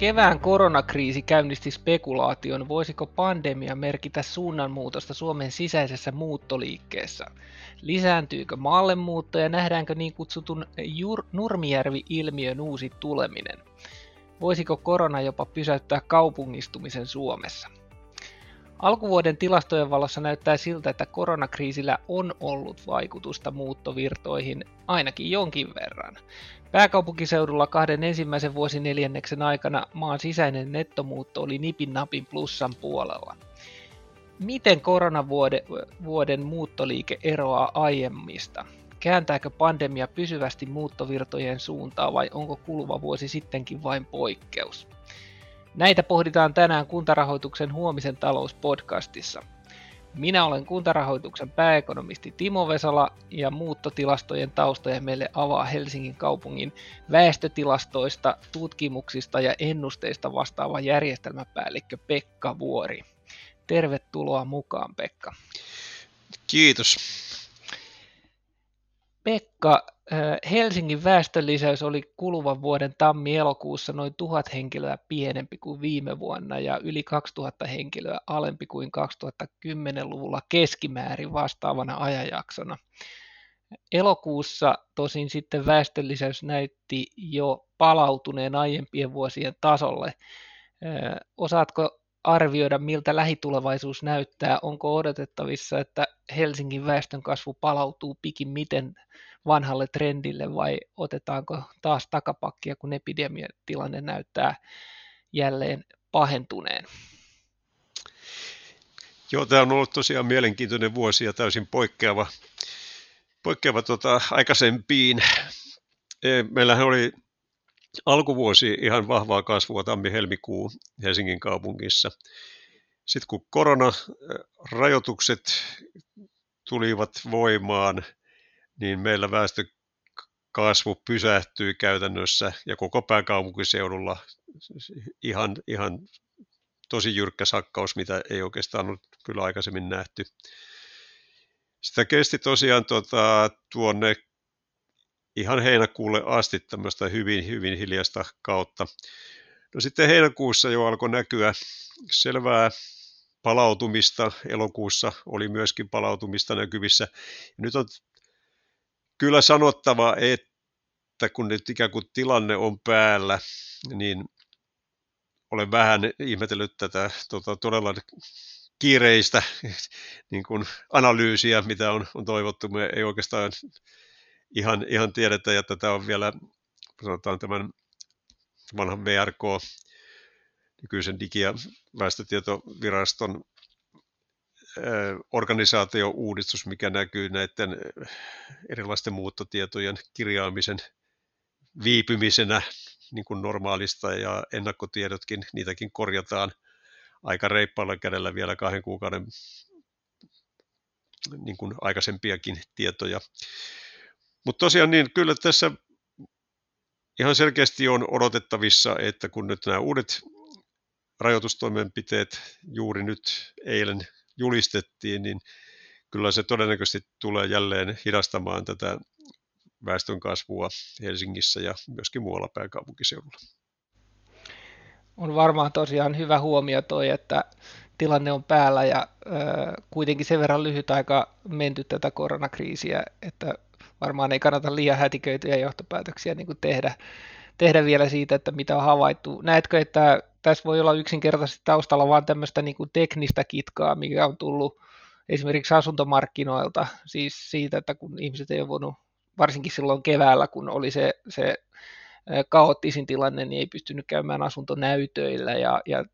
Kevään koronakriisi käynnisti spekulaation, voisiko pandemia merkitä suunnanmuutosta Suomen sisäisessä muuttoliikkeessä. Lisääntyykö maallemuutto ja nähdäänkö niin kutsutun Jur- Nurmijärvi-ilmiön uusi tuleminen? Voisiko korona jopa pysäyttää kaupungistumisen Suomessa? Alkuvuoden tilastojen valossa näyttää siltä, että koronakriisillä on ollut vaikutusta muuttovirtoihin ainakin jonkin verran. Pääkaupunkiseudulla kahden ensimmäisen vuosineljänneksen aikana maan sisäinen nettomuutto oli nipin napin plussan puolella. Miten koronavuoden muuttoliike eroaa aiemmista? Kääntääkö pandemia pysyvästi muuttovirtojen suuntaa vai onko kuluva vuosi sittenkin vain poikkeus? Näitä pohditaan tänään kuntarahoituksen huomisen talouspodcastissa. Minä olen kuntarahoituksen pääekonomisti Timo Vesala ja muuttotilastojen taustoja meille avaa Helsingin kaupungin väestötilastoista, tutkimuksista ja ennusteista vastaava järjestelmäpäällikkö Pekka Vuori. Tervetuloa mukaan Pekka. Kiitos. Pekka, Helsingin väestönlisäys oli kuluvan vuoden tammi-elokuussa noin tuhat henkilöä pienempi kuin viime vuonna ja yli 2000 henkilöä alempi kuin 2010-luvulla keskimäärin vastaavana ajanjaksona. Elokuussa tosin sitten väestönlisäys näytti jo palautuneen aiempien vuosien tasolle. Osaatko arvioida, miltä lähitulevaisuus näyttää? Onko odotettavissa, että Helsingin väestönkasvu palautuu pikimiten vanhalle trendille vai otetaanko taas takapakkia, kun epidemiatilanne näyttää jälleen pahentuneen? Joo, tämä on ollut tosiaan mielenkiintoinen vuosi ja täysin poikkeava, poikkeava tota, aikaisempiin. E, meillähän oli alkuvuosi ihan vahvaa kasvua tammi-helmikuu Helsingin kaupungissa. Sitten kun koronarajoitukset tulivat voimaan, niin meillä väestökasvu pysähtyi käytännössä ja koko pääkaupunkiseudulla ihan, ihan tosi jyrkkä sakkaus, mitä ei oikeastaan ollut kyllä aikaisemmin nähty. Sitä kesti tosiaan tuota, tuonne ihan heinäkuulle asti tämmöistä hyvin, hyvin hiljasta kautta. No sitten heinäkuussa jo alkoi näkyä selvää palautumista, elokuussa oli myöskin palautumista näkyvissä. Ja nyt on kyllä sanottava, että kun nyt ikään kuin tilanne on päällä, niin olen vähän ihmetellyt tätä tota, todella kiireistä niin kuin analyysiä, mitä on, on toivottu. Me ei oikeastaan ihan, ihan tiedetä, että tämä on vielä sanotaan tämän vanhan VRK, nykyisen digi- ja väestötietoviraston organisaatio-uudistus, mikä näkyy näiden erilaisten muuttotietojen kirjaamisen viipymisenä niin kuin normaalista ja ennakkotiedotkin, niitäkin korjataan aika reippaalla kädellä vielä kahden kuukauden niin kuin aikaisempiakin tietoja. Mutta tosiaan niin, kyllä tässä ihan selkeästi on odotettavissa, että kun nyt nämä uudet rajoitustoimenpiteet juuri nyt eilen julistettiin, niin kyllä se todennäköisesti tulee jälleen hidastamaan tätä väestön kasvua Helsingissä ja myöskin muualla pääkaupunkiseudulla. On varmaan tosiaan hyvä huomio toi, että tilanne on päällä ja ö, kuitenkin sen verran lyhyt aika menty tätä koronakriisiä, että varmaan ei kannata liian hätiköityjä johtopäätöksiä niin tehdä, tehdä vielä siitä, että mitä on havaittu. Näetkö, että tässä voi olla yksinkertaisesti taustalla vain tämmöistä niin kuin teknistä kitkaa, mikä on tullut esimerkiksi asuntomarkkinoilta, siis siitä, että kun ihmiset ei ole voinut, varsinkin silloin keväällä, kun oli se, se kaoottisin tilanne, niin ei pystynyt käymään asuntonäytöillä ja, ja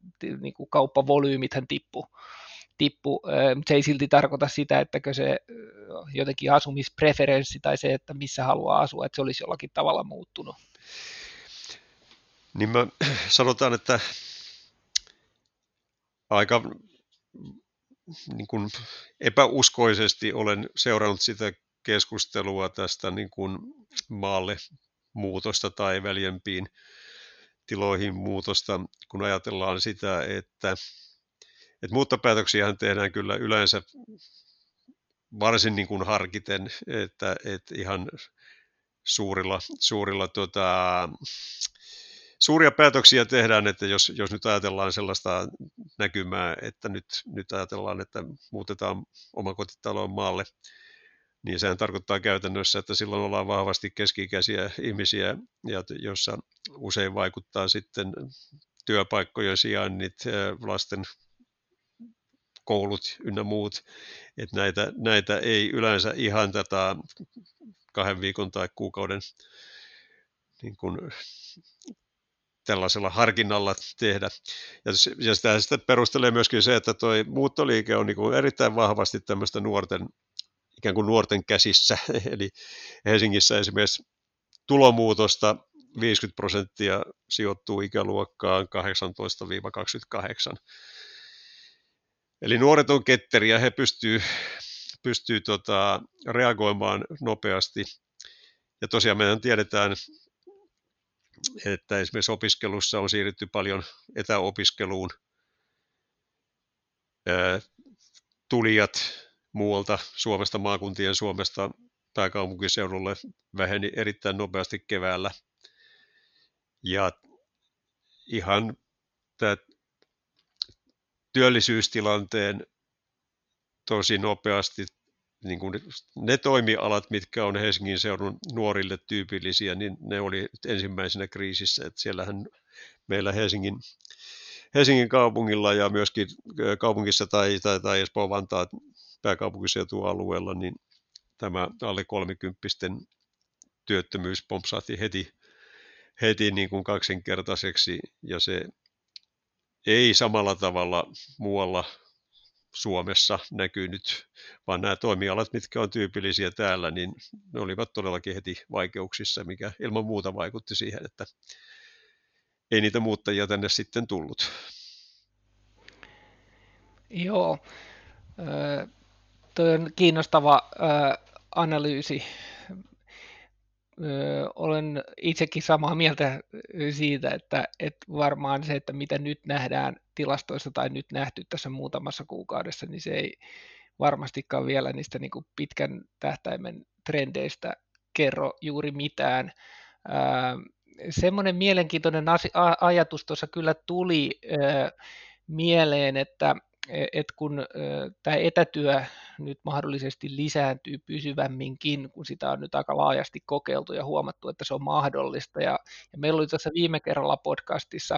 niin kuin kauppavolyymithän tippu, tippu, se ei silti tarkoita sitä, että se jotenkin asumispreferenssi tai se, että missä haluaa asua, että se olisi jollakin tavalla muuttunut. Niin mä sanotaan, että aika niin kuin epäuskoisesti olen seurannut sitä keskustelua tästä niin kuin maalle muutosta tai väljempiin tiloihin muutosta, kun ajatellaan sitä, että, että muuttopäätöksiä tehdään kyllä yleensä varsin niin kuin harkiten, että, että ihan suurilla, suurilla tuota, suuria päätöksiä tehdään, että jos, jos nyt ajatellaan sellaista näkymää, että nyt, nyt ajatellaan, että muutetaan omakotitaloon maalle, niin sehän tarkoittaa käytännössä, että silloin ollaan vahvasti keski-ikäisiä ihmisiä, ja jossa usein vaikuttaa sitten työpaikkojen sijainnit, lasten koulut ynnä muut, että näitä, näitä ei yleensä ihan tätä kahden viikon tai kuukauden niin kuin tällaisella harkinnalla tehdä. Ja, ja sitä sitten perustelee myöskin se, että tuo muuttoliike on niin kuin erittäin vahvasti tämmöistä nuorten, ikään kuin nuorten käsissä. Eli Helsingissä esimerkiksi tulomuutosta 50 prosenttia sijoittuu ikäluokkaan 18-28. Eli nuoret on ketteriä, he pystyy, pystyy tota, reagoimaan nopeasti. Ja tosiaan meidän tiedetään, että esimerkiksi opiskelussa on siirrytty paljon etäopiskeluun. Tulijat muualta Suomesta, maakuntien Suomesta pääkaupunkiseudulle väheni erittäin nopeasti keväällä. Ja ihan tämä työllisyystilanteen tosi nopeasti niin kuin ne toimialat, mitkä on Helsingin seudun nuorille tyypillisiä, niin ne oli ensimmäisenä kriisissä. Että siellähän meillä Helsingin, Helsingin kaupungilla ja myöskin kaupungissa tai, tai, tai Espoon Vantaa pääkaupunkiseutualueella, niin tämä alle kolmikymppisten työttömyys pompsahti heti, heti niin kuin kaksinkertaiseksi ja se ei samalla tavalla muualla Suomessa näkynyt, vaan nämä toimialat, mitkä on tyypillisiä täällä, niin ne olivat todellakin heti vaikeuksissa, mikä ilman muuta vaikutti siihen, että ei niitä muuttajia tänne sitten tullut. Joo, tuo on kiinnostava analyysi. Olen itsekin samaa mieltä siitä, että, että varmaan se, että mitä nyt nähdään tilastoissa tai nyt nähty tässä muutamassa kuukaudessa, niin se ei varmastikaan vielä niistä niin kuin pitkän tähtäimen trendeistä kerro juuri mitään. semmoinen mielenkiintoinen ajatus tuossa kyllä tuli mieleen, että että kun tämä etätyö nyt mahdollisesti lisääntyy pysyvämminkin, kun sitä on nyt aika laajasti kokeiltu ja huomattu, että se on mahdollista. Ja, ja meillä oli tässä viime kerralla podcastissa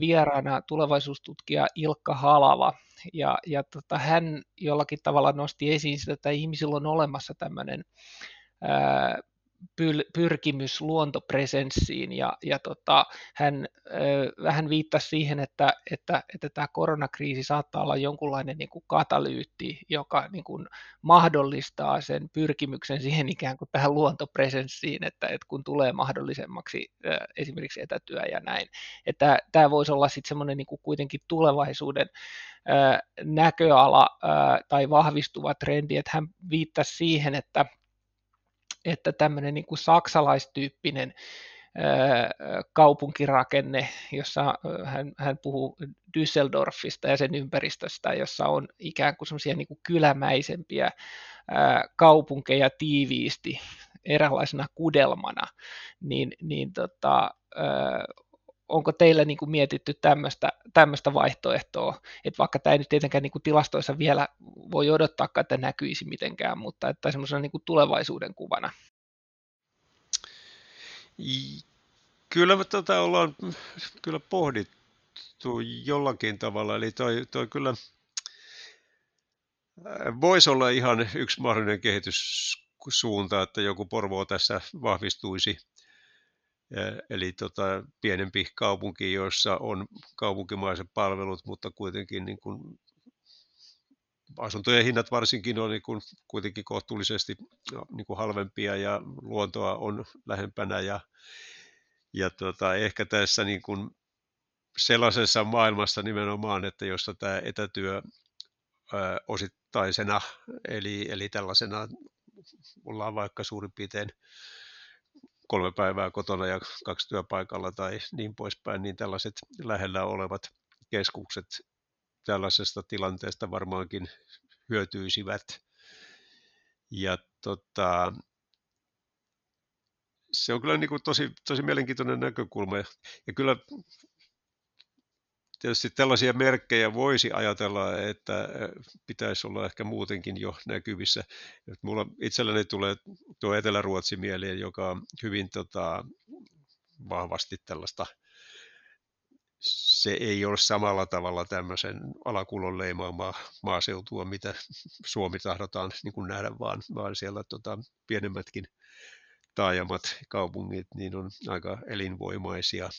vieraana tulevaisuustutkija Ilkka Halava, ja, ja tota, hän jollakin tavalla nosti esiin sitä, että ihmisillä on olemassa tämmöinen pyrkimys luontopresenssiin ja, ja tota, hän ö, vähän viittasi siihen, että, että, että tämä koronakriisi saattaa olla jonkunlainen niin kuin katalyytti, joka niin kuin mahdollistaa sen pyrkimyksen siihen ikään kuin tähän luontopresenssiin, että, että kun tulee mahdollisemmaksi ö, esimerkiksi etätyö ja näin, että tämä voisi olla sitten semmoinen niin kuin kuitenkin tulevaisuuden näköala tai vahvistuva trendi, että hän viittasi siihen, että että tämmöinen niin kuin saksalaistyyppinen kaupunkirakenne, jossa hän, hän puhuu Düsseldorfista ja sen ympäristöstä, jossa on ikään kuin semmoisia niin kuin kylämäisempiä kaupunkeja tiiviisti eräänlaisena kudelmana, niin, niin tota, onko teillä niin kuin mietitty tämmöistä vaihtoehtoa, että vaikka tämä ei nyt tietenkään niin kuin tilastoissa vielä voi odottaa, että näkyisi mitenkään, mutta että semmoisena niin kuin tulevaisuuden kuvana? Kyllä me tätä ollaan kyllä pohdittu jollakin tavalla, eli toi, toi kyllä voisi olla ihan yksi mahdollinen kehityssuunta, että joku Porvoo tässä vahvistuisi Eli tota, pienempi kaupunki, jossa on kaupunkimaiset palvelut, mutta kuitenkin niin kuin asuntojen hinnat varsinkin on niin kuin kuitenkin kohtuullisesti niin kuin halvempia ja luontoa on lähempänä ja, ja tota, ehkä tässä niin kuin sellaisessa maailmassa nimenomaan, että jossa tämä etätyö ää, osittaisena, eli, eli tällaisena ollaan vaikka suurin piirtein kolme päivää kotona ja kaksi työpaikalla tai niin poispäin, niin tällaiset lähellä olevat keskukset tällaisesta tilanteesta varmaankin hyötyisivät. Ja tota, se on kyllä niin kuin tosi, tosi mielenkiintoinen näkökulma. Ja kyllä tietysti tällaisia merkkejä voisi ajatella, että pitäisi olla ehkä muutenkin jo näkyvissä. Et mulla itselläni tulee tuo Etelä-Ruotsi mieleen, joka on hyvin tota, vahvasti tällaista se ei ole samalla tavalla tämmöisen alakulon leimaamaa maaseutua, mitä Suomi tahdotaan niin kuin nähdä, vaan, vaan siellä tota, pienemmätkin taajamat, kaupungit, niin on aika elinvoimaisia.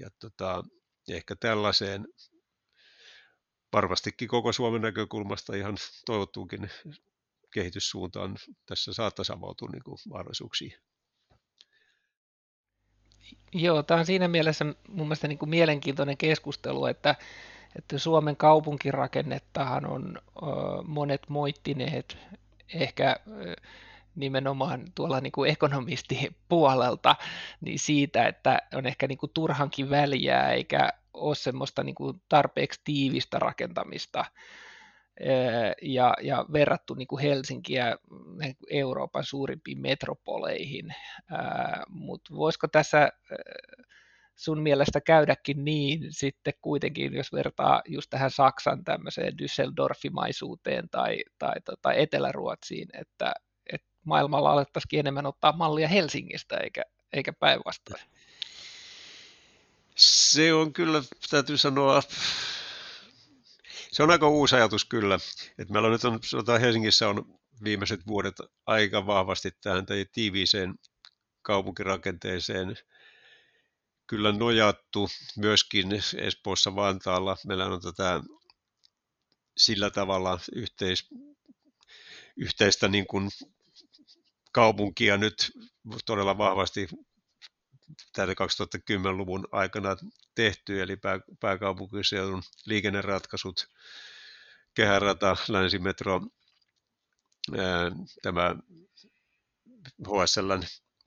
Ja tota, ehkä tällaiseen varmastikin koko Suomen näkökulmasta ihan toivottuukin kehityssuuntaan tässä saattaisi avautua niin kuin mahdollisuuksia. Joo, tämä on siinä mielessä mun mielestä niin kuin mielenkiintoinen keskustelu, että, että Suomen kaupunkirakennettahan on ö, monet moittineet ehkä ö, nimenomaan tuolla niin kuin ekonomistipuolelta niin siitä, että on ehkä niin kuin turhankin väliä eikä ole semmoista niin kuin tarpeeksi tiivistä rakentamista ja, ja verrattu niin kuin Helsinkiä Euroopan suurimpiin metropoleihin. Mutta voisiko tässä sun mielestä käydäkin niin sitten kuitenkin, jos vertaa just tähän Saksan tämmöiseen Düsseldorfimaisuuteen tai, tai tota Etelä-Ruotsiin, että maailmalla alettaisikin enemmän ottaa mallia Helsingistä eikä, eikä päinvastoin? Se on kyllä, täytyy sanoa, se on aika uusi ajatus kyllä. että meillä on nyt on, sanotaan Helsingissä on viimeiset vuodet aika vahvasti tähän tiiviiseen kaupunkirakenteeseen kyllä nojattu myöskin Espoossa Vantaalla. Meillä on tätä sillä tavalla yhteis, yhteistä niin kuin kaupunkia nyt todella vahvasti tätä 2010-luvun aikana tehty, eli pää, pääkaupunkiseudun liikenneratkaisut, kehärata, länsimetro, ää, tämä HSLn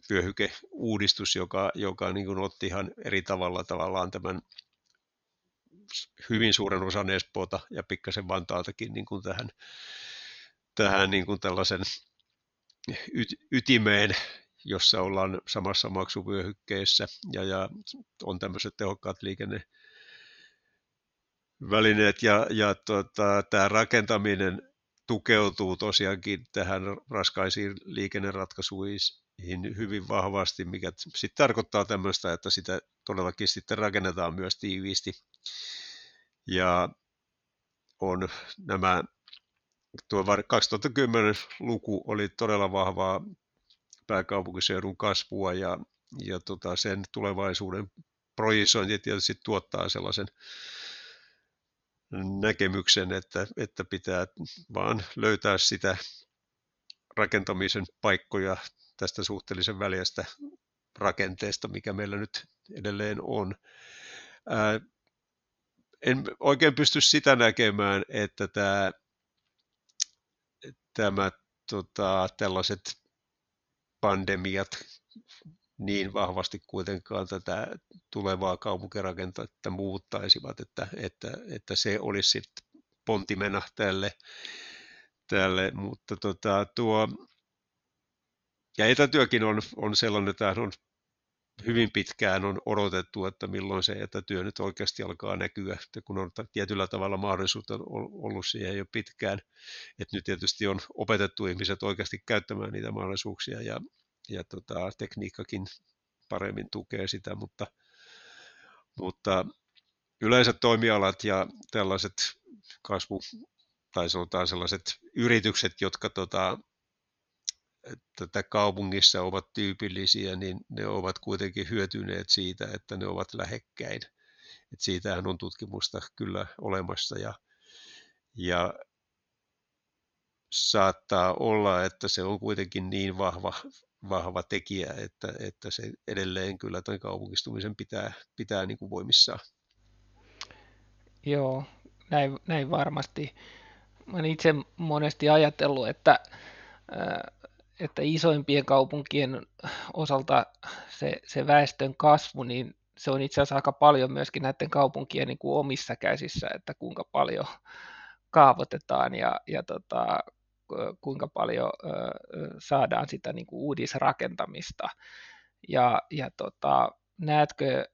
vyöhykeuudistus, joka, joka niin kuin otti ihan eri tavalla tavallaan tämän hyvin suuren osan Espoota ja pikkasen Vantaaltakin niin kuin tähän, tähän niin kuin tällaisen ytimeen jossa ollaan samassa maksuvyöhykkeessä ja, ja on tämmöiset tehokkaat liikennevälineet ja, ja tota, tämä rakentaminen tukeutuu tosiaankin tähän raskaisiin liikenneratkaisuihin hyvin vahvasti, mikä sitten tarkoittaa tämmöistä, että sitä todellakin sitten rakennetaan myös tiiviisti. Ja on nämä, tuo 2010-luku oli todella vahvaa pääkaupunkiseudun kasvua ja, ja tota sen tulevaisuuden projisointi tietysti tuottaa sellaisen näkemyksen, että, että pitää vaan löytää sitä rakentamisen paikkoja tästä suhteellisen väljästä rakenteesta, mikä meillä nyt edelleen on. Ää, en oikein pysty sitä näkemään, että tämä, tämä tota, tällaiset pandemiat niin vahvasti kuitenkaan tätä tulevaa kaupunkirakentetta muuttaisivat, että, että, että se olisi sitten pontimena tälle, tälle. mutta tota, tuo, ja etätyökin on, on sellainen, että on hyvin pitkään on odotettu, että milloin se etätyö nyt oikeasti alkaa näkyä, että kun on tietyllä tavalla mahdollisuutta ollut siihen jo pitkään, että nyt tietysti on opetettu ihmiset oikeasti käyttämään niitä mahdollisuuksia ja, ja tota, tekniikkakin paremmin tukee sitä, mutta, mutta yleiset toimialat ja tällaiset kasvu, tai sanotaan sellaiset yritykset, jotka tota, tätä kaupungissa ovat tyypillisiä, niin ne ovat kuitenkin hyötyneet siitä, että ne ovat lähekkäin. Et siitähän on tutkimusta kyllä olemassa ja, ja saattaa olla, että se on kuitenkin niin vahva, vahva tekijä, että, että se edelleen kyllä tämän kaupungistumisen pitää, pitää niin kuin voimissaan. Joo, näin, näin varmasti. Olen itse monesti ajatellut, että että isoimpien kaupunkien osalta se, se väestön kasvu, niin se on itse asiassa aika paljon myöskin näiden kaupunkien niin kuin omissa käsissä, että kuinka paljon kaavoitetaan ja, ja tota, kuinka paljon ö, saadaan sitä niin kuin uudisrakentamista. Ja, ja tota, näetkö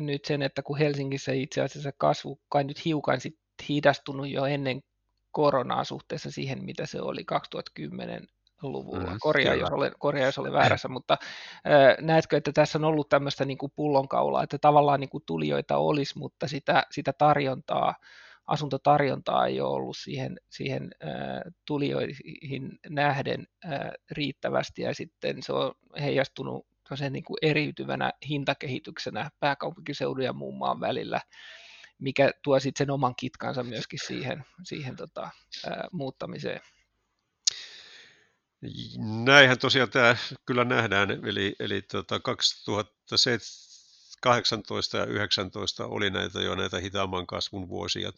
nyt sen, että kun Helsingissä itse asiassa kasvu kai nyt hiukan sit hidastunut jo ennen koronaa suhteessa siihen, mitä se oli 2010 luvulla. Mm, korjaa, jos olen, korjaa, jos olen väärässä, mutta äh, näetkö, että tässä on ollut tämmöistä niin kuin pullonkaulaa, että tavallaan niin kuin tulijoita olisi, mutta sitä, sitä tarjontaa, asuntotarjontaa ei ole ollut siihen, siihen äh, tulijoihin nähden äh, riittävästi, ja sitten se on heijastunut sen niin kuin eriytyvänä hintakehityksenä pääkaupunkiseudun ja muun maan välillä, mikä tuo sitten sen oman kitkansa myöskin siihen, siihen tota, ää, muuttamiseen. Näinhän tosiaan tämä kyllä nähdään, eli, eli tota 2018 ja 2019 oli näitä jo näitä hitaamman kasvun vuosia.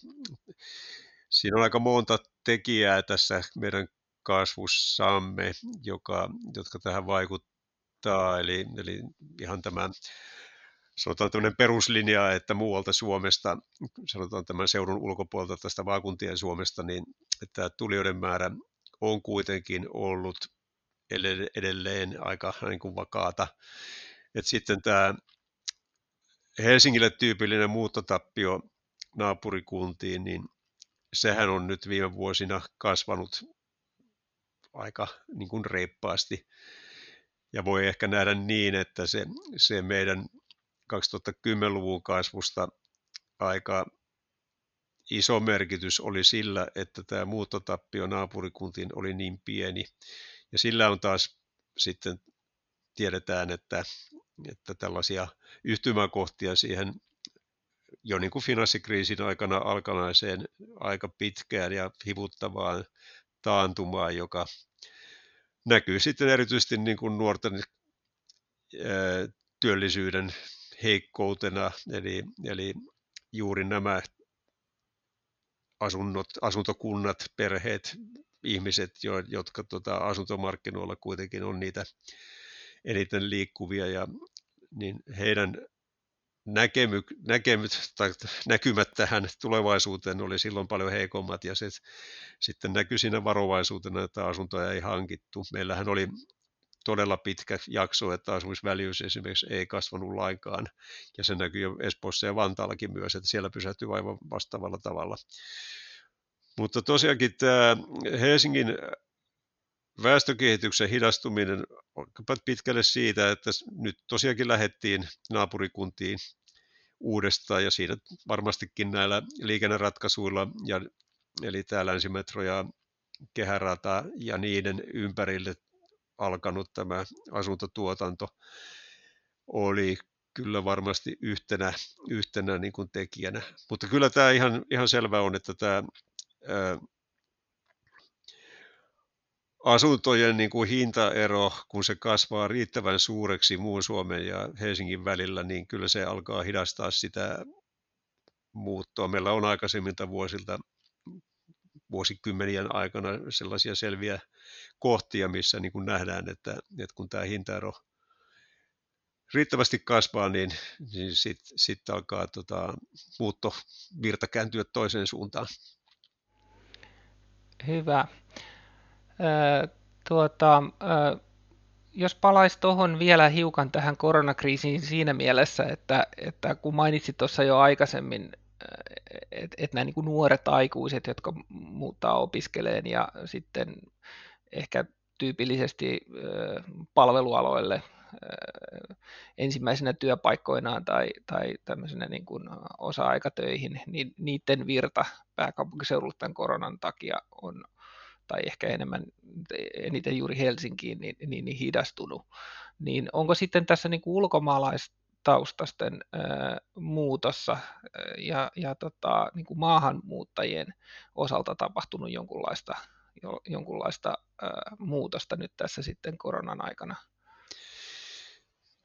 Siinä on aika monta tekijää tässä meidän kasvussamme, joka, jotka tähän vaikuttaa, eli, eli ihan tämä sanotaan tämmöinen peruslinja, että muualta Suomesta, sanotaan tämän seudun ulkopuolelta tästä vaakuntien Suomesta, niin että tulijoiden määrä on kuitenkin ollut edelleen aika niin kuin vakaata. Et sitten tämä Helsingille tyypillinen muuttotappio naapurikuntiin, niin sehän on nyt viime vuosina kasvanut aika niin kuin reippaasti. Ja voi ehkä nähdä niin, että se, se meidän 2010-luvun kasvusta aika iso merkitys oli sillä, että tämä muuttotappio naapurikuntiin oli niin pieni. Ja sillä on taas sitten tiedetään, että, että tällaisia yhtymäkohtia siihen jo niin kuin finanssikriisin aikana alkanaiseen aika pitkään ja hivuttavaan taantumaan, joka näkyy sitten erityisesti niin kuin nuorten työllisyyden heikkoutena, eli, eli juuri nämä asunnot, asuntokunnat, perheet, ihmiset, jo, jotka tota, asuntomarkkinoilla kuitenkin on niitä eniten liikkuvia, ja niin heidän näkemy, näkemyt, tai näkymät tähän tulevaisuuteen oli silloin paljon heikommat, ja se sitten näkyi siinä varovaisuutena, että asuntoja ei hankittu. Meillähän oli todella pitkä jakso, että asumisväljyys esimerkiksi ei kasvanut lainkaan, ja se näkyy jo Espoossa ja Vantaallakin myös, että siellä pysähtyy aivan vastaavalla tavalla. Mutta tosiaankin tämä Helsingin väestökehityksen hidastuminen on pitkälle siitä, että nyt tosiaankin lähettiin naapurikuntiin uudestaan ja siinä varmastikin näillä liikenneratkaisuilla, ja, eli tämä länsimetro ja kehärata ja niiden ympärille alkanut tämä asuntotuotanto oli kyllä varmasti yhtenä, yhtenä niin kuin tekijänä. Mutta kyllä tämä ihan, ihan selvä on, että tämä ää, asuntojen niin kuin hintaero, kun se kasvaa riittävän suureksi muun Suomen ja Helsingin välillä, niin kyllä se alkaa hidastaa sitä muuttoa. Meillä on aikaisemmilta vuosilta vuosikymmenien aikana sellaisia selviä kohtia, missä niin kuin nähdään, että, että kun tämä hintaero riittävästi kasvaa, niin, niin sitten sit alkaa tota, muuttovirta kääntyä toiseen suuntaan. Hyvä. Ö, tuota, ö, jos palaisi tuohon vielä hiukan tähän koronakriisiin siinä mielessä, että, että kun mainitsit tuossa jo aikaisemmin että et nämä niin kuin nuoret aikuiset, jotka muuttaa opiskeleen ja sitten ehkä tyypillisesti palvelualoille ensimmäisenä työpaikkoinaan tai, tai tämmöisenä niin kuin osa-aikatöihin, niin niiden virta pääkaupunkiseudulla tämän koronan takia on, tai ehkä enemmän, eniten juuri Helsinkiin, niin, niin, niin hidastunut. Niin onko sitten tässä niin kuin ulkomaalais, taustasten muutossa ja, ja tota, niin kuin maahanmuuttajien osalta tapahtunut jonkunlaista, jo, jonkunlaista muutosta nyt tässä sitten koronan aikana?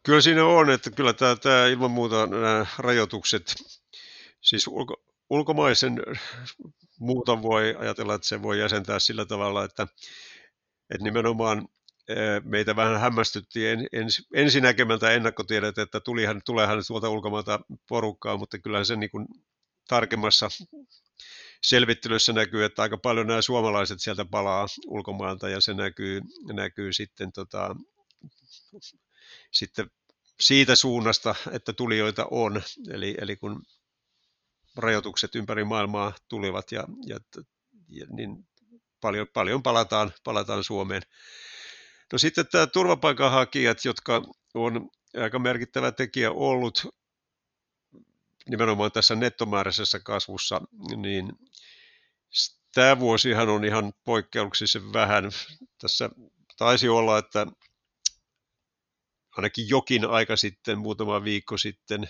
Kyllä siinä on, että kyllä tämä, tämä ilman muuta nämä rajoitukset, siis ulko, ulkomaisen muuta voi ajatella, että se voi jäsentää sillä tavalla, että, että nimenomaan meitä vähän hämmästytti en, ens, ensinäkemältä ennakkotiedot, että tulihan, tuleehan tuolta ulkomailta porukkaa, mutta kyllähän se niin kuin tarkemmassa selvittelyssä näkyy, että aika paljon nämä suomalaiset sieltä palaa ulkomailta ja se näkyy, näkyy sitten tota, sitten siitä suunnasta, että tulijoita on. Eli, eli kun rajoitukset ympäri maailmaa tulivat ja, ja, ja niin paljon, paljon palataan, palataan Suomeen. No sitten tämä turvapaikanhakijat, jotka on aika merkittävä tekijä ollut nimenomaan tässä nettomääräisessä kasvussa, niin tämä vuosihan on ihan poikkeuksellisen vähän. Tässä taisi olla, että ainakin jokin aika sitten, muutama viikko sitten,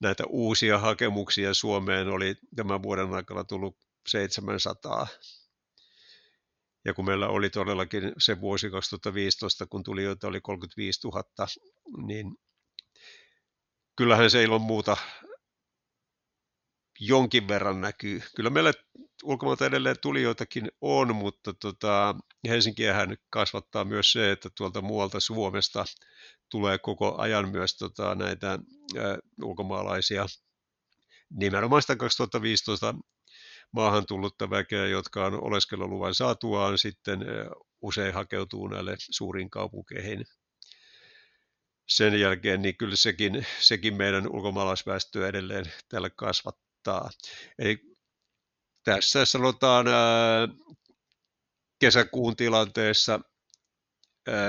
näitä uusia hakemuksia Suomeen oli tämän vuoden aikana tullut 700. Ja kun meillä oli todellakin se vuosi 2015, kun tulijoita oli 35 000, niin kyllähän se ilman muuta jonkin verran näkyy. Kyllä meillä ulkomailta edelleen tulijoitakin on, mutta tota, Helsinkiähän kasvattaa myös se, että tuolta muualta Suomesta tulee koko ajan myös tota, näitä ä, ulkomaalaisia nimenomaan sitä 2015 maahan tullutta väkeä, jotka on oleskeluluvan saatuaan sitten usein hakeutuu näille suuriin kaupunkeihin. Sen jälkeen niin kyllä sekin, sekin meidän ulkomaalaisväestöä edelleen täällä kasvattaa. Eli tässä sanotaan kesäkuun tilanteessa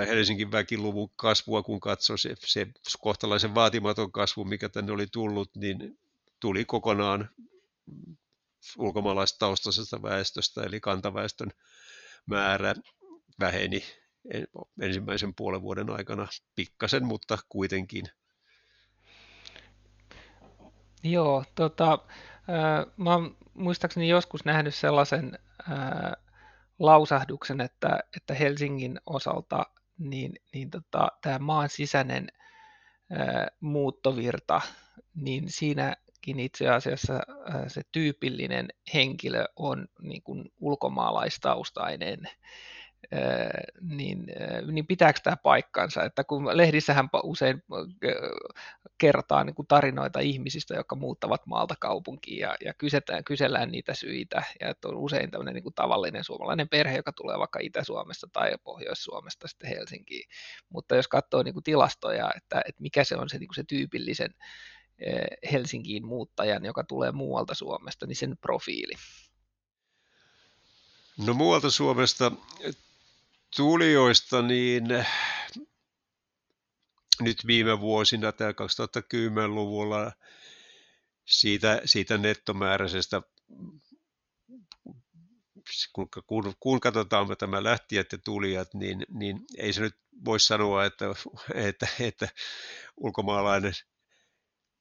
Helsingin väkiluvun kasvua, kun katsoi se, se kohtalaisen vaatimaton kasvu, mikä tänne oli tullut, niin tuli kokonaan ulkomaalaistaustaisesta väestöstä, eli kantaväestön määrä väheni ensimmäisen puolen vuoden aikana pikkasen, mutta kuitenkin. Joo, tota, mä oon muistaakseni joskus nähnyt sellaisen lausahduksen, että, että Helsingin osalta niin, niin tota, tämä maan sisäinen muuttovirta, niin siinä itse asiassa äh, se tyypillinen henkilö on niin kuin ulkomaalaistaustainen, äh, niin, äh, niin pitääkö tämä paikkansa, että kun lehdissähän usein kertaa niin kuin tarinoita ihmisistä, jotka muuttavat maalta kaupunkiin ja, ja kysetään, kysellään niitä syitä, ja että on usein tämmöinen niin kuin tavallinen suomalainen perhe, joka tulee vaikka Itä-Suomesta tai Pohjois-Suomesta sitten Helsinkiin, mutta jos katsoo niin kuin tilastoja, että, että mikä se on se, niin kuin se tyypillisen Helsinkiin muuttajan, joka tulee muualta Suomesta, niin sen profiili? No muualta Suomesta tulijoista, niin nyt viime vuosina, tämä 2010-luvulla, siitä, siitä nettomääräisestä, kun, kun, kun katsotaan tämä lähtijät ja tulijat, niin, niin ei se nyt voi sanoa, että, että, että ulkomaalainen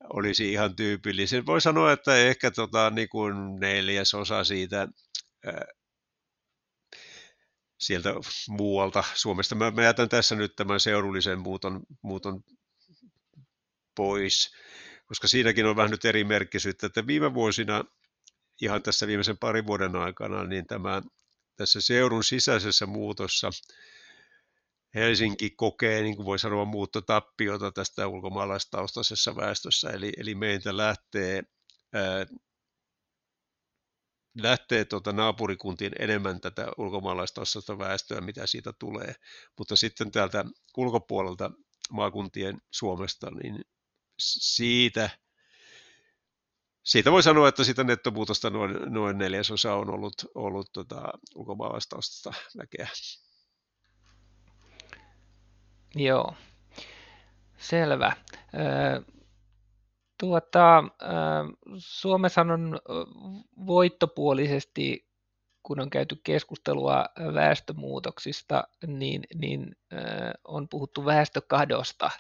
olisi ihan tyypillisen. Voi sanoa, että ehkä tota, niin kuin neljäsosa siitä ää, sieltä muualta Suomesta. Mä, mä jätän tässä nyt tämän seudullisen muuton, muuton pois, koska siinäkin on vähän nyt eri merkkisyyttä, että viime vuosina, ihan tässä viimeisen parin vuoden aikana, niin tämä tässä seudun sisäisessä muutossa Helsinki kokee, niin kuin voi sanoa, muuttotappiota tästä ulkomaalaistaustaisessa väestössä, eli, eli meiltä lähtee, ää, lähtee tuota naapurikuntien enemmän tätä ulkomaalaistaustaista väestöä, mitä siitä tulee, mutta sitten täältä ulkopuolelta maakuntien Suomesta, niin siitä, siitä voi sanoa, että sitä nettomuutosta noin, noin neljäsosa on ollut, ollut tota, ulkomaalaistaustaista väkeä. Joo, selvä. Tuota, Suomessa on voittopuolisesti, kun on käyty keskustelua väestömuutoksista, niin, niin on puhuttu väestökadosta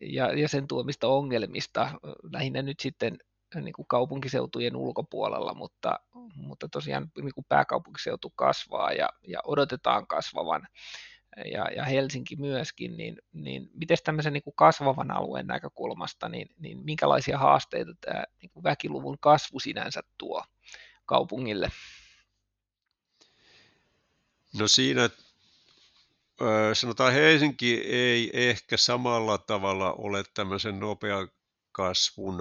ja, ja sen tuomista ongelmista, lähinnä nyt sitten niin kuin kaupunkiseutujen ulkopuolella, mutta, mutta tosiaan niin kuin pääkaupunkiseutu kasvaa ja, ja odotetaan kasvavan ja, ja Helsinki myöskin, niin, niin miten tämmöisen niin kuin kasvavan alueen näkökulmasta, niin, niin minkälaisia haasteita tämä niin kuin väkiluvun kasvu sinänsä tuo kaupungille? No siinä sanotaan Helsinki ei ehkä samalla tavalla ole tämmöisen nopean kasvun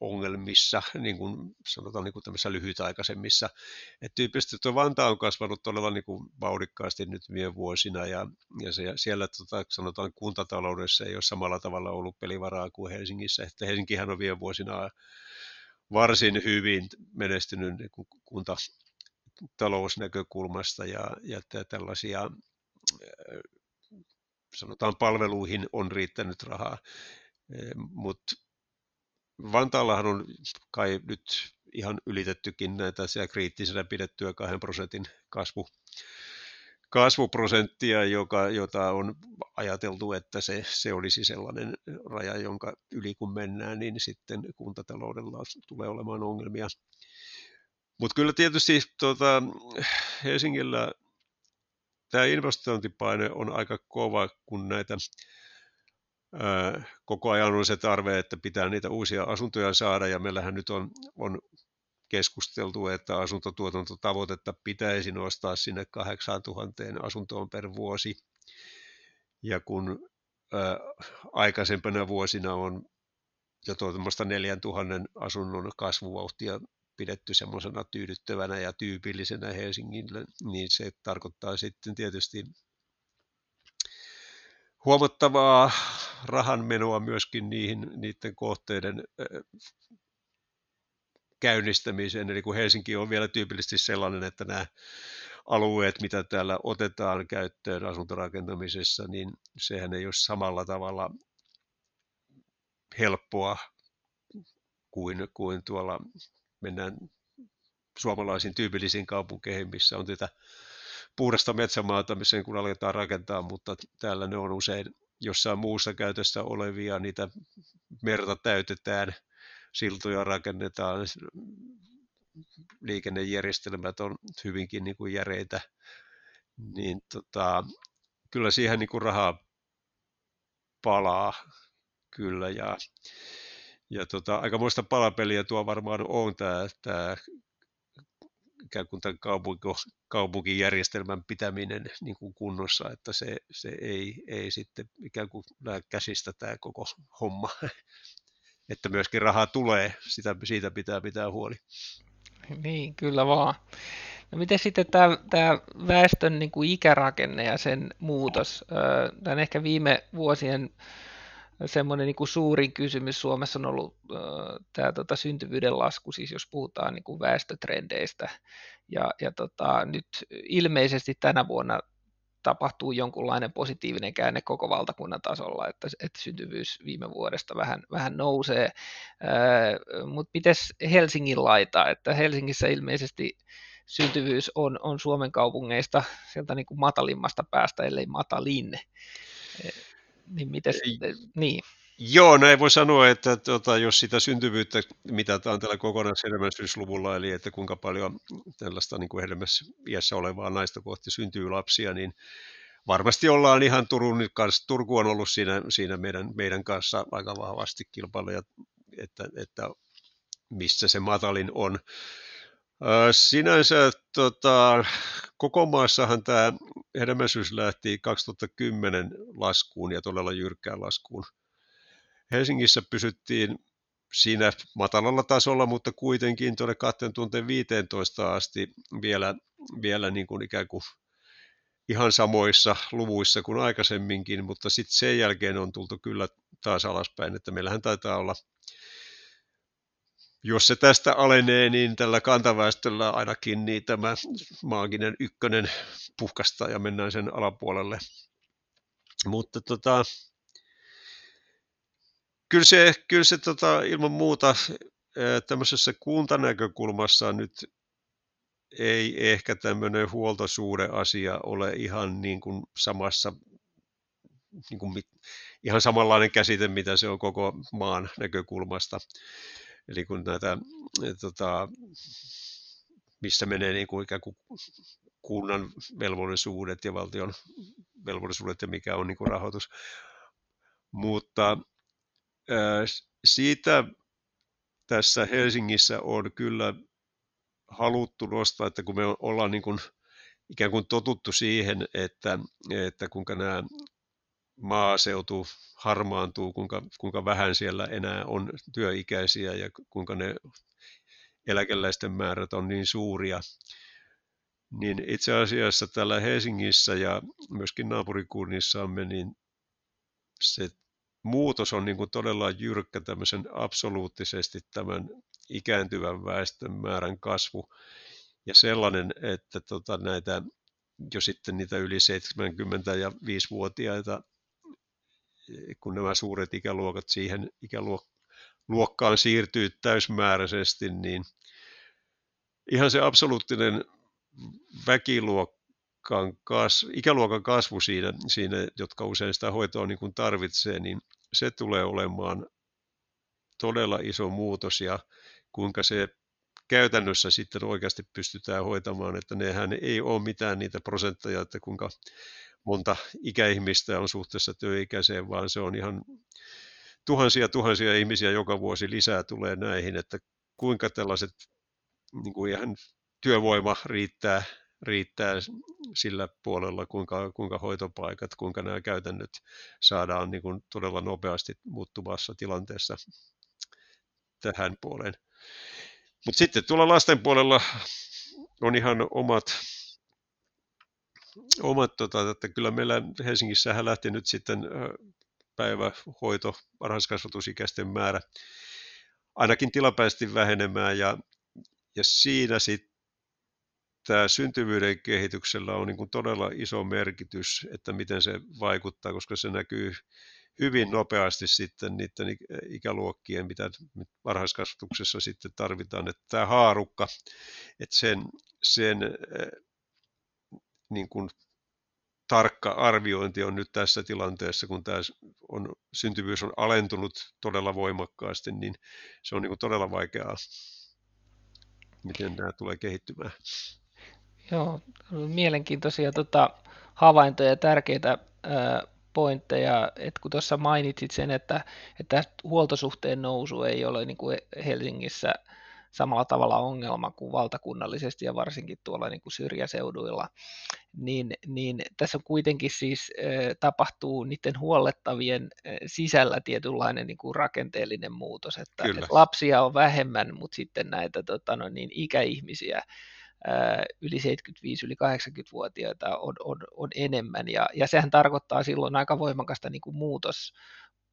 ongelmissa, niin kuin sanotaan niin kuin tämmöisissä lyhytaikaisemmissa. Et tyypillisesti tuo Vantaa on kasvanut todella niin kuin vauhdikkaasti nyt viime vuosina ja, ja se, siellä tota, sanotaan kuntataloudessa ei ole samalla tavalla ollut pelivaraa kuin Helsingissä. Että Helsinkihän on viime vuosina varsin hyvin menestynyt niin kuin kuntatalousnäkökulmasta ja, ja tällaisia sanotaan palveluihin on riittänyt rahaa. Mutta Vantaallahan on kai nyt ihan ylitettykin näitä kriittisenä pidettyä 2 prosentin kasvu, kasvuprosenttia, joka, jota on ajateltu, että se, se olisi sellainen raja, jonka yli kun mennään, niin sitten kuntataloudella tulee olemaan ongelmia. Mutta kyllä tietysti tuota, Helsingillä tämä investointipaine on aika kova, kun näitä koko ajan on se tarve, että pitää niitä uusia asuntoja saada, ja meillähän nyt on, on keskusteltu, että asuntotuotantotavoitetta pitäisi nostaa sinne 8000 asuntoon per vuosi. Ja kun ää, aikaisempana vuosina on jo tuommoista 4000 asunnon kasvuvauhtia pidetty semmoisena tyydyttävänä ja tyypillisenä Helsingille, niin se tarkoittaa sitten tietysti huomattavaa rahanmenoa myöskin niihin, niiden kohteiden käynnistämiseen. Eli kun Helsinki on vielä tyypillisesti sellainen, että nämä alueet, mitä täällä otetaan käyttöön asuntorakentamisessa, niin sehän ei ole samalla tavalla helppoa kuin, kuin tuolla mennään suomalaisiin tyypillisiin kaupunkeihin, missä on tätä puhdasta metsämaata, missä kun aletaan rakentaa, mutta täällä ne on usein jossain muussa käytössä olevia, niitä merta täytetään, siltoja rakennetaan, liikennejärjestelmät on hyvinkin niin kuin järeitä, niin tota, kyllä siihen niin kuin rahaa palaa kyllä ja ja tota, aikamoista palapeliä tuo varmaan on tämä, tämä ikään kuin tämän kaupunki, kaupunkijärjestelmän pitäminen niin kuin kunnossa, että se, se ei, ei sitten ikään kuin näe käsistä tämä koko homma. että myöskin rahaa tulee, sitä, siitä pitää pitää huoli. Niin, kyllä vaan. No miten sitten tämä, tämä väestön niin kuin ikärakenne ja sen muutos? Tämä on ehkä viime vuosien semmoinen niin kuin suurin kysymys Suomessa on ollut äh, tämä tota, syntyvyyden lasku, siis jos puhutaan niin kuin väestötrendeistä. Ja, ja tota, nyt ilmeisesti tänä vuonna tapahtuu jonkunlainen positiivinen käänne koko valtakunnan tasolla, että, että syntyvyys viime vuodesta vähän, vähän nousee. Äh, Mutta miten Helsingin laita, että Helsingissä ilmeisesti syntyvyys on, on Suomen kaupungeista sieltä niin kuin matalimmasta päästä, ellei matalin niin miten niin. Joo, näin voi sanoa, että tota, jos sitä syntyvyyttä mitataan tällä kokonaishedelmällisyysluvulla, eli että kuinka paljon tällaista niin kuin iässä olevaa naista kohti syntyy lapsia, niin varmasti ollaan ihan Turun kanssa, Turku on ollut siinä, siinä meidän, meidän kanssa aika vahvasti kilpailuja, että, että missä se matalin on. Sinänsä tota, koko maassahan tämä hedelmällisyys lähti 2010 laskuun ja todella jyrkkään laskuun. Helsingissä pysyttiin siinä matalalla tasolla, mutta kuitenkin tuonne 2015 asti vielä, vielä niin kuin ikään kuin ihan samoissa luvuissa kuin aikaisemminkin, mutta sitten sen jälkeen on tultu kyllä taas alaspäin, että meillähän taitaa olla jos se tästä alenee, niin tällä kantaväestöllä ainakin niin tämä maaginen ykkönen puhkastaa ja mennään sen alapuolelle. Mutta tota, kyllä se, kyllä se tota, ilman muuta tämmöisessä kuntanäkökulmassa nyt ei ehkä tämmöinen huoltosuhdeasia ole ihan niin kuin samassa, niin kuin, ihan samanlainen käsite, mitä se on koko maan näkökulmasta. Eli kun näitä, tota, missä menee niin kuin ikään kuin kunnan velvollisuudet ja valtion velvollisuudet ja mikä on niin kuin rahoitus. Mutta siitä tässä Helsingissä on kyllä haluttu nostaa, että kun me ollaan niin kuin ikään kuin totuttu siihen, että, että kuinka nämä maaseutu harmaantuu, kuinka, kuinka vähän siellä enää on työikäisiä ja kuinka ne eläkeläisten määrät on niin suuria, niin itse asiassa täällä Helsingissä ja myöskin naapurikunnissamme, niin se muutos on niin kuin todella jyrkkä tämmöisen absoluuttisesti tämän ikääntyvän väestön määrän kasvu. Ja sellainen, että tota näitä jo sitten niitä yli 70- ja 5-vuotiaita, kun nämä suuret ikäluokat siihen ikäluokkaan siirtyy täysmääräisesti, niin ihan se absoluuttinen väkiluokan kasvu, ikäluokan kasvu siinä, siinä, jotka usein sitä hoitoa niin kuin tarvitsee, niin se tulee olemaan todella iso muutos ja kuinka se käytännössä sitten oikeasti pystytään hoitamaan, että nehän ei ole mitään niitä prosentteja, että kuinka monta ikäihmistä on suhteessa työikäiseen, vaan se on ihan tuhansia tuhansia ihmisiä joka vuosi lisää tulee näihin, että kuinka tällaiset niin kuin ihan työvoima riittää, riittää sillä puolella, kuinka, kuinka hoitopaikat, kuinka nämä käytännöt saadaan niin kuin todella nopeasti muuttuvassa tilanteessa tähän puoleen. Mutta sitten tuolla lasten puolella on ihan omat, omat tota, että kyllä meillä Helsingissähän lähti nyt sitten päivähoito, varhaiskasvatusikäisten määrä ainakin tilapäisesti vähenemään ja, ja siinä sitten tämä syntyvyyden kehityksellä on niin kuin todella iso merkitys, että miten se vaikuttaa, koska se näkyy hyvin nopeasti sitten niiden ikäluokkien, mitä varhaiskasvatuksessa sitten tarvitaan, että tämä haarukka, että sen, sen niin kuin tarkka arviointi on nyt tässä tilanteessa, kun tämä on, syntyvyys on alentunut todella voimakkaasti, niin se on niin kuin todella vaikeaa, miten tämä tulee kehittymään. Joo, mielenkiintoisia tota, havaintoja ja tärkeitä ää, pointteja, että kun tuossa mainitsit sen, että, että huoltosuhteen nousu ei ole niin kuin Helsingissä samalla tavalla ongelma kuin valtakunnallisesti ja varsinkin tuolla niin kuin syrjäseuduilla, niin, niin tässä on kuitenkin siis tapahtuu niiden huollettavien sisällä tietynlainen niin kuin rakenteellinen muutos, että, että lapsia on vähemmän, mutta sitten näitä tota, no niin, ikäihmisiä yli 75, yli 80-vuotiaita on, on, on enemmän, ja, ja sehän tarkoittaa silloin aika voimakasta niin kuin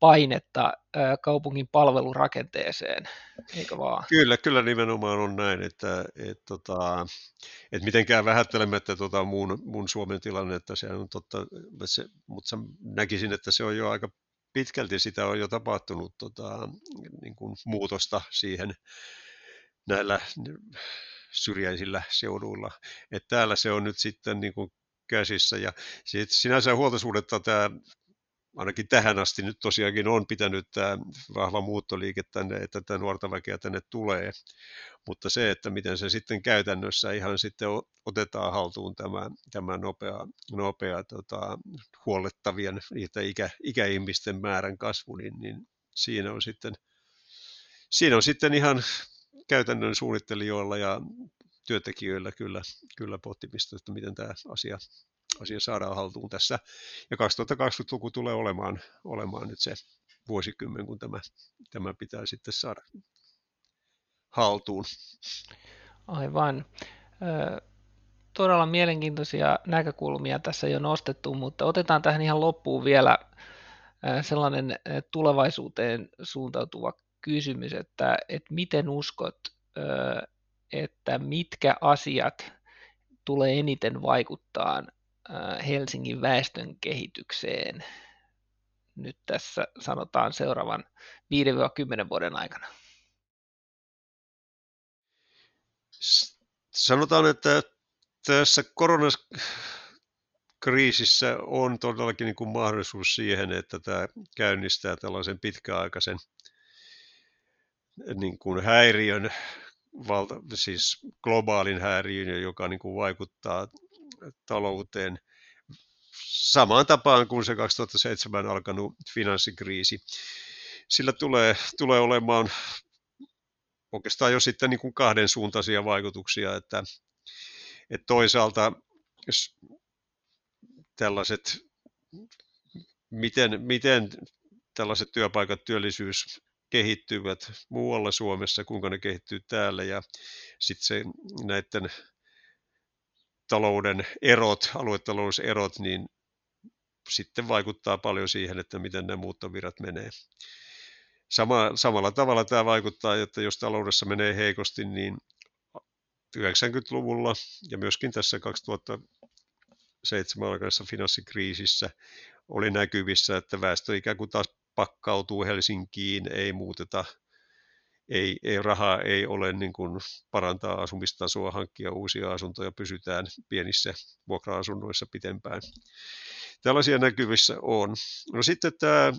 muutospainetta kaupungin palvelurakenteeseen, eikö vaan? Kyllä, kyllä nimenomaan on näin, että, et, tota, et mitenkään vähättelemättä tota muun, muun Suomen tilannetta, se on totta, se, mutta näkisin, että se on jo aika pitkälti sitä on jo tapahtunut tota, niin kuin muutosta siihen näillä syrjäisillä seuduilla. että täällä se on nyt sitten niin kuin käsissä ja sit sinänsä huoltosuhdetta tämä ainakin tähän asti nyt tosiaankin on pitänyt tämä vahva muuttoliike tänne, että tätä nuorta väkeä tänne tulee. Mutta se, että miten se sitten käytännössä ihan sitten otetaan haltuun tämä, tämä nopea, nopea tota, huollettavien niitä ikä, ikäihmisten määrän kasvu, niin, niin siinä on sitten siinä on sitten ihan käytännön suunnittelijoilla ja työntekijöillä kyllä, kyllä pohtimista, että miten tämä asia, asia saadaan haltuun tässä. Ja 2020-luku tulee olemaan, olemaan nyt se vuosikymmen, kun tämä, tämä pitää sitten saada haltuun. Aivan. Todella mielenkiintoisia näkökulmia tässä jo nostettu, mutta otetaan tähän ihan loppuun vielä sellainen tulevaisuuteen suuntautuva kysymys, että, että miten uskot, että mitkä asiat tulee eniten vaikuttaa Helsingin väestön kehitykseen nyt tässä sanotaan seuraavan 5-10 vuoden aikana? Sanotaan, että tässä koronakriisissä on todellakin niin kuin mahdollisuus siihen, että tämä käynnistää tällaisen pitkäaikaisen niin kuin häiriön, siis globaalin häiriön, joka niin kuin vaikuttaa talouteen samaan tapaan kuin se 2007 alkanut finanssikriisi. Sillä tulee, tulee olemaan oikeastaan jo sitten niin kuin kahden suuntaisia vaikutuksia, että, että toisaalta tällaiset miten, miten tällaiset työpaikat, työllisyys kehittyvät muualla Suomessa, kuinka ne kehittyy täällä ja sitten se näiden talouden erot, aluetalouserot, niin sitten vaikuttaa paljon siihen, että miten nämä muuttovirrat menee. Sama, samalla tavalla tämä vaikuttaa, että jos taloudessa menee heikosti, niin 90-luvulla ja myöskin tässä 2007 alkaessa finanssikriisissä oli näkyvissä, että väestö ikään kuin taas pakkautuu Helsinkiin, ei muuteta, ei, ei rahaa ei ole niin kuin parantaa asumistasoa, hankkia uusia asuntoja, pysytään pienissä vuokra-asunnoissa pitempään. Tällaisia näkyvissä on. No sitten tämä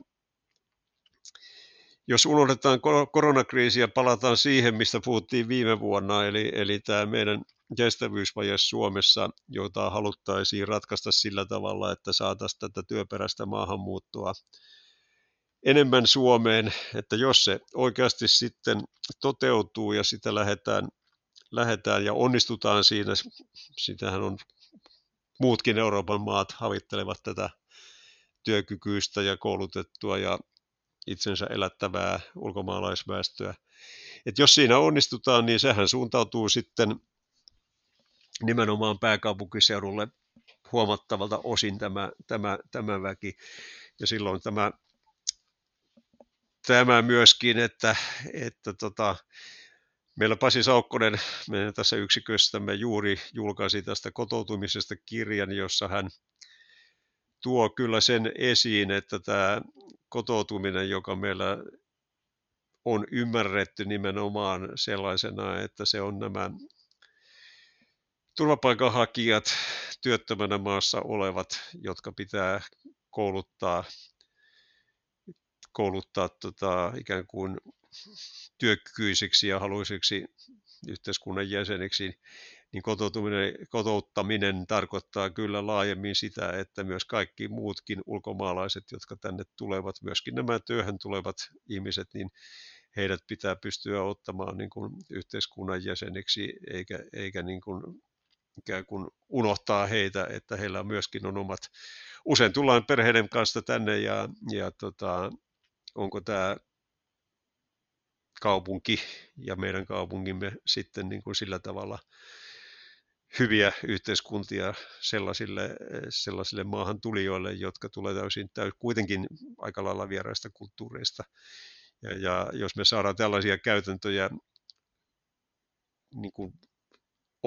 jos unohdetaan koronakriisi ja palataan siihen, mistä puhuttiin viime vuonna, eli, eli tämä meidän kestävyysvaje Suomessa, jota haluttaisiin ratkaista sillä tavalla, että saataisiin tätä työperäistä maahanmuuttoa enemmän Suomeen, että jos se oikeasti sitten toteutuu ja sitä lähdetään, lähdetään ja onnistutaan siinä, sitähän on muutkin Euroopan maat havittelevat tätä työkykyistä ja koulutettua ja itsensä elättävää ulkomaalaisväestöä. Et jos siinä onnistutaan, niin sehän suuntautuu sitten nimenomaan pääkaupunkiseudulle huomattavalta osin tämä, tämä, tämä väki. Ja silloin tämä, tämä myöskin, että, että tota, meillä Pasi Saukkonen meidän tässä yksiköstämme juuri julkaisi tästä kotoutumisesta kirjan, jossa hän tuo kyllä sen esiin, että tämä kotoutuminen, joka meillä on ymmärretty nimenomaan sellaisena, että se on nämä turvapaikanhakijat, työttömänä maassa olevat, jotka pitää kouluttaa, kouluttaa tota, ikään kuin työkykyisiksi ja haluisiksi yhteiskunnan jäseniksi, niin kotoutuminen, kotouttaminen tarkoittaa kyllä laajemmin sitä, että myös kaikki muutkin ulkomaalaiset, jotka tänne tulevat, myöskin nämä työhön tulevat ihmiset, niin heidät pitää pystyä ottamaan niin kuin yhteiskunnan jäseniksi, eikä, eikä niin kuin ikään kuin unohtaa heitä, että heillä myöskin on omat, usein tullaan perheiden kanssa tänne ja, ja tota, onko tämä kaupunki ja meidän kaupungimme sitten niin kuin sillä tavalla hyviä yhteiskuntia sellaisille, sellaisille maahan tulijoille, jotka tulee täysin, täysin kuitenkin aika lailla vieraista kulttuureista. Ja, ja jos me saadaan tällaisia käytäntöjä niin kuin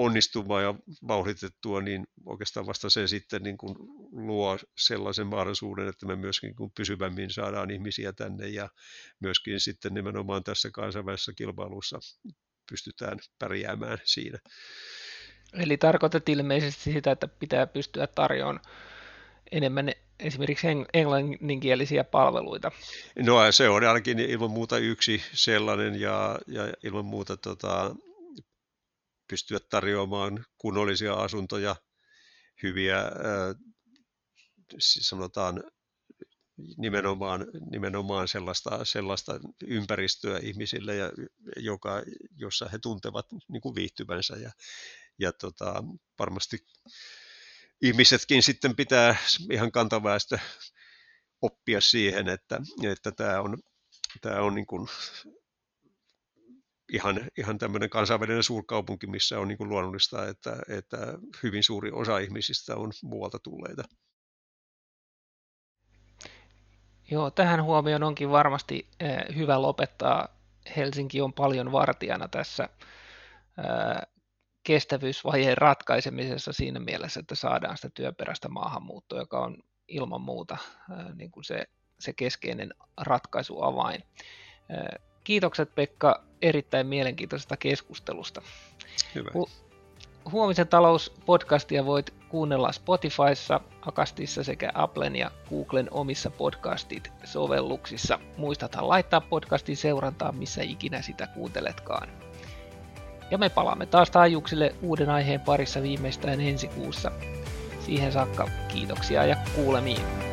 onnistumaan ja vauhditettua, niin oikeastaan vasta se sitten niin kuin luo sellaisen mahdollisuuden, että me myöskin niin kuin pysyvämmin saadaan ihmisiä tänne ja myöskin sitten nimenomaan tässä kansainvälisessä kilpailussa pystytään pärjäämään siinä. Eli tarkoitat ilmeisesti sitä, että pitää pystyä tarjoamaan enemmän esimerkiksi englanninkielisiä palveluita. No se on ainakin ilman muuta yksi sellainen ja, ja ilman muuta tota, pystyä tarjoamaan kunnollisia asuntoja, hyviä, sanotaan nimenomaan, nimenomaan sellaista, sellaista ympäristöä ihmisille, ja, joka, jossa he tuntevat niin kuin viihtyvänsä ja, ja tota, varmasti ihmisetkin sitten pitää ihan kantaväestö oppia siihen, että, että tämä on, tämä on niin kuin ihan, ihan tämmöinen kansainvälinen suurkaupunki, missä on niin kuin luonnollista, että, että hyvin suuri osa ihmisistä on muualta tulleita. Joo, tähän huomioon onkin varmasti eh, hyvä lopettaa. Helsinki on paljon vartijana tässä eh, kestävyysvajeen ratkaisemisessa siinä mielessä, että saadaan sitä työperäistä maahanmuuttoa, joka on ilman muuta eh, niin kuin se, se keskeinen ratkaisuavain. Kiitokset Pekka erittäin mielenkiintoisesta keskustelusta. Hyvä. Hu- Huomisen talouspodcastia voit kuunnella Spotifyssa, Akastissa sekä Applen ja Googlen omissa podcastit-sovelluksissa. Muistathan laittaa podcastin seurantaa, missä ikinä sitä kuunteletkaan. Ja me palaamme taas taajuuksille uuden aiheen parissa viimeistään ensi kuussa. Siihen saakka kiitoksia ja kuulemiin.